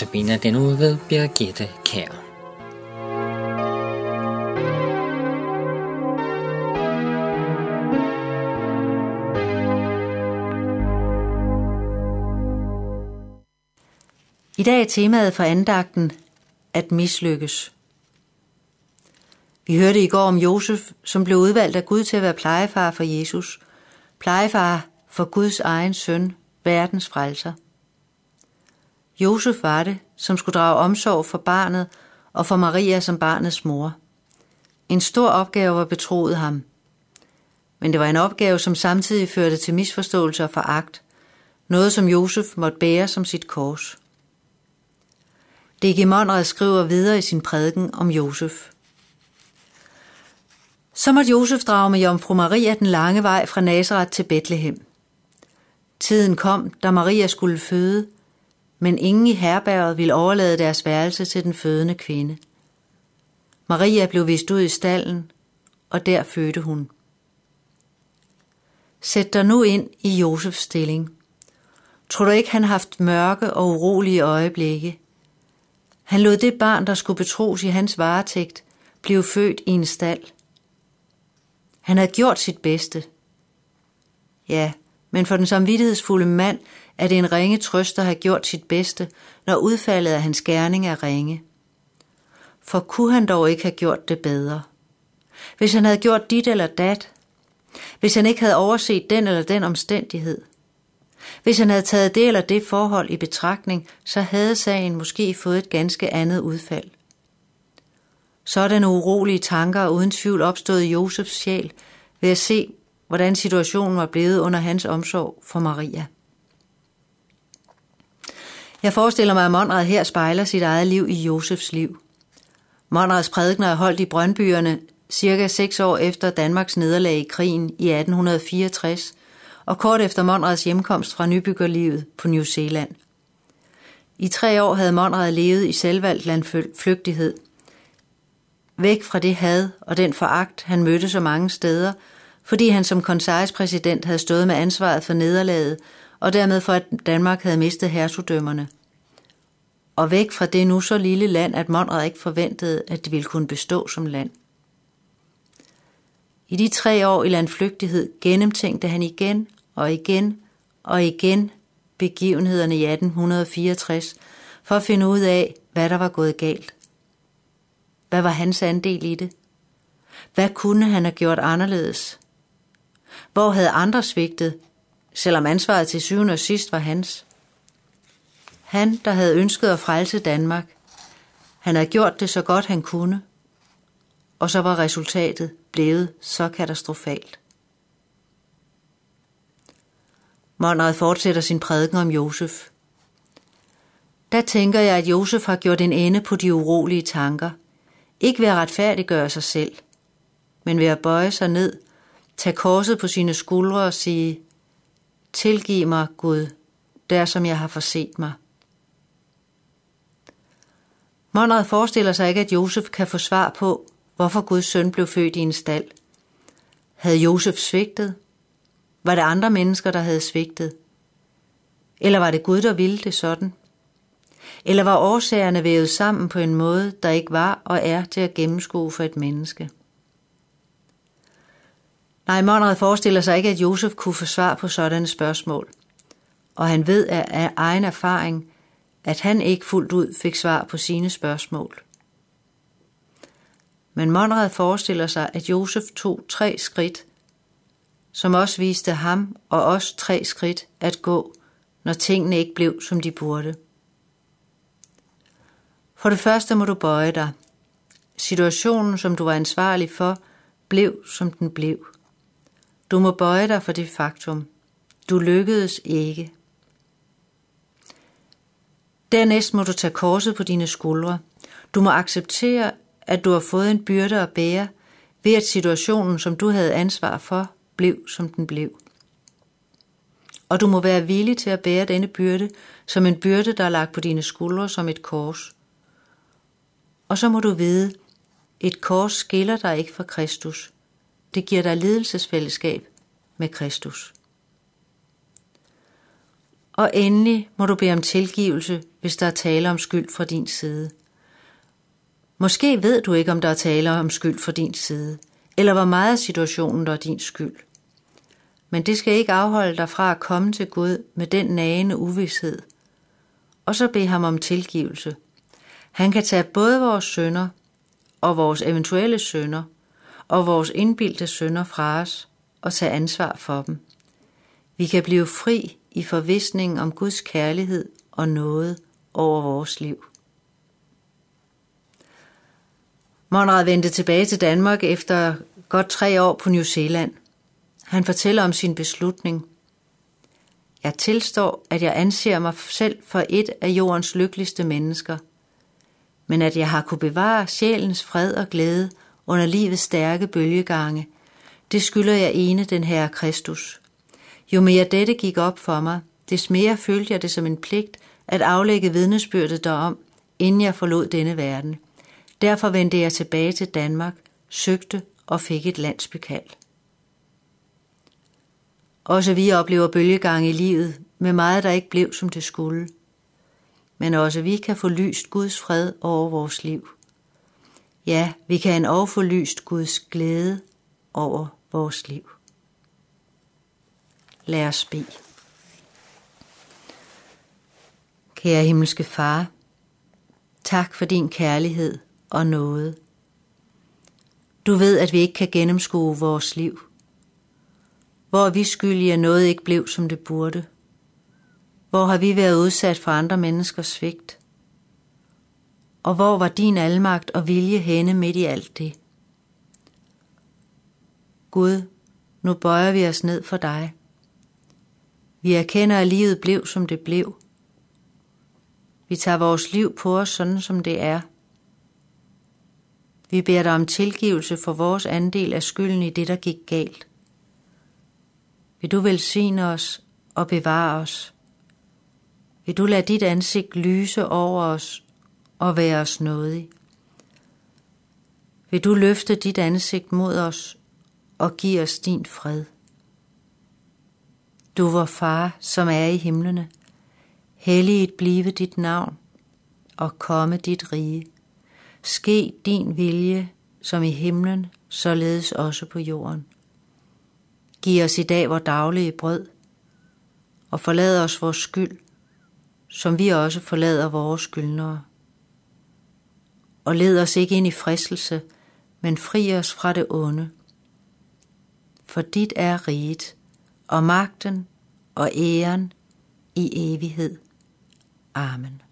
Notabene den uge ved Birgitte Kær. I dag er temaet for andagten at mislykkes. Vi hørte i går om Josef, som blev udvalgt af Gud til at være plejefar for Jesus. Plejefar for Guds egen søn, verdens frelser. Josef var det, som skulle drage omsorg for barnet og for Maria som barnets mor. En stor opgave var betroet ham. Men det var en opgave, som samtidig førte til misforståelse og foragt. Noget, som Josef måtte bære som sit kors. D.G. Monrad skriver videre i sin prædiken om Josef. Så måtte Josef drage med jomfru Maria den lange vej fra Nazareth til Bethlehem. Tiden kom, da Maria skulle føde, men ingen i herberget ville overlade deres værelse til den fødende kvinde. Maria blev vist ud i stallen, og der fødte hun. Sæt dig nu ind i Josefs stilling. Tror du ikke, han har haft mørke og urolige øjeblikke? Han lod det barn, der skulle betros i hans varetægt, blive født i en stald. Han havde gjort sit bedste. Ja, men for den samvittighedsfulde mand er det en ringe trøst at have gjort sit bedste, når udfaldet af hans gerning er ringe. For kunne han dog ikke have gjort det bedre? Hvis han havde gjort dit eller dat, hvis han ikke havde overset den eller den omstændighed, hvis han havde taget det eller det forhold i betragtning, så havde sagen måske fået et ganske andet udfald. Sådanne urolige tanker er uden tvivl opstået i Josefs sjæl ved at se, hvordan situationen var blevet under hans omsorg for Maria. Jeg forestiller mig, at Monrad her spejler sit eget liv i Josefs liv. Monrads prædikner er holdt i Brøndbyerne cirka seks år efter Danmarks nederlag i krigen i 1864, og kort efter Monrads hjemkomst fra nybyggerlivet på New Zealand. I tre år havde Monrad levet i selvvalgt landflygtighed. Væk fra det had og den foragt, han mødte så mange steder, fordi han som præsident havde stået med ansvaret for nederlaget, og dermed for, at Danmark havde mistet hertugdømmerne. Og væk fra det nu så lille land, at Monrad ikke forventede, at det ville kunne bestå som land. I de tre år i landflygtighed gennemtænkte han igen og igen og igen begivenhederne i 1864 for at finde ud af, hvad der var gået galt. Hvad var hans andel i det? Hvad kunne han have gjort anderledes? Hvor havde andre svigtet, selvom ansvaret til syvende og sidst var hans? Han, der havde ønsket at frelse Danmark, han havde gjort det så godt han kunne, og så var resultatet blevet så katastrofalt. Monrad fortsætter sin prædiken om Josef. Der tænker jeg, at Josef har gjort en ende på de urolige tanker. Ikke ved at retfærdiggøre sig selv, men ved at bøje sig ned, tage korset på sine skuldre og sige, Tilgiv mig, Gud, der som jeg har forset mig. Monrad forestiller sig ikke, at Josef kan få svar på, hvorfor Guds søn blev født i en stald. Havde Josef svigtet? Var det andre mennesker, der havde svigtet? Eller var det Gud, der ville det sådan? Eller var årsagerne vævet sammen på en måde, der ikke var og er til at gennemskue for et menneske? Nej, Monrad forestiller sig ikke, at Josef kunne få svar på sådanne spørgsmål. Og han ved af egen erfaring, at han ikke fuldt ud fik svar på sine spørgsmål. Men Monrad forestiller sig, at Josef tog tre skridt som også viste ham og os tre skridt at gå, når tingene ikke blev, som de burde. For det første må du bøje dig. Situationen, som du var ansvarlig for, blev, som den blev. Du må bøje dig for det faktum. Du lykkedes ikke. Dernæst må du tage korset på dine skuldre. Du må acceptere, at du har fået en byrde at bære, ved at situationen, som du havde ansvar for, blev, som den blev. Og du må være villig til at bære denne byrde som en byrde, der er lagt på dine skuldre som et kors. Og så må du vide, et kors skiller dig ikke fra Kristus. Det giver dig ledelsesfællesskab med Kristus. Og endelig må du bede om tilgivelse, hvis der er tale om skyld fra din side. Måske ved du ikke, om der er tale om skyld fra din side, eller hvor meget af situationen der er din skyld. Men det skal ikke afholde dig fra at komme til Gud med den nagende uvidshed, og så bede ham om tilgivelse. Han kan tage både vores sønder og vores eventuelle sønder og vores indbildte sønder fra os og tage ansvar for dem. Vi kan blive fri i forvisningen om Guds kærlighed og noget over vores liv. Monrad vendte tilbage til Danmark efter godt tre år på New Zealand. Han fortæller om sin beslutning. Jeg tilstår, at jeg anser mig selv for et af jordens lykkeligste mennesker, men at jeg har kunne bevare sjælens fred og glæde under livets stærke bølgegange, det skylder jeg ene den herre Kristus. Jo mere dette gik op for mig, des mere følte jeg det som en pligt at aflægge vidnesbyrdet derom, inden jeg forlod denne verden. Derfor vendte jeg tilbage til Danmark, søgte og fik et landsbykald. Også vi oplever bølgegang i livet med meget, der ikke blev, som det skulle. Men også vi kan få lyst Guds fred over vores liv. Ja, vi kan en få lyst Guds glæde over vores liv. Lad os bede. Kære himmelske far, tak for din kærlighed og nåde. Du ved, at vi ikke kan gennemskue vores liv. Hvor vi skyldige, at noget ikke blev, som det burde? Hvor har vi været udsat for andre menneskers svigt? Og hvor var din almagt og vilje henne midt i alt det? Gud, nu bøjer vi os ned for dig. Vi erkender, at livet blev, som det blev. Vi tager vores liv på os, sådan som det er. Vi beder dig om tilgivelse for vores andel af skylden i det, der gik galt. Vil du velsigne os og bevare os? Vil du lade dit ansigt lyse over os og være os nådig? Vil du løfte dit ansigt mod os og give os din fred? Du vor far, som er i himlene, helliget blive dit navn og komme dit rige. Ske din vilje, som i himlen, således også på jorden. Giv os i dag vores daglige brød, og forlad os vores skyld, som vi også forlader vores skyldnere. Og led os ikke ind i fristelse, men fri os fra det onde. For dit er riget, og magten og æren i evighed. Amen.